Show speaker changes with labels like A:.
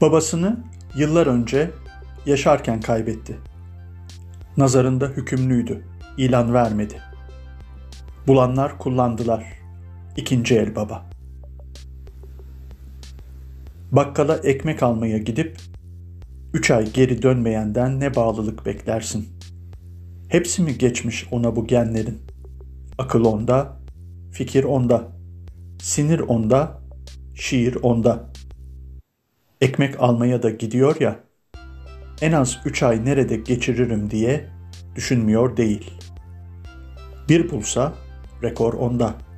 A: Babasını yıllar önce yaşarken kaybetti. Nazarında hükümlüydü, ilan vermedi. Bulanlar kullandılar. İkinci el baba. Bakkala ekmek almaya gidip üç ay geri dönmeyenden ne bağlılık beklersin? Hepsi mi geçmiş ona bu genlerin? Akıl onda, fikir onda, sinir onda, şiir onda. Ekmek almaya da gidiyor ya, en az üç ay nerede geçiririm diye düşünmüyor değil. Bir bulsa rekor onda.''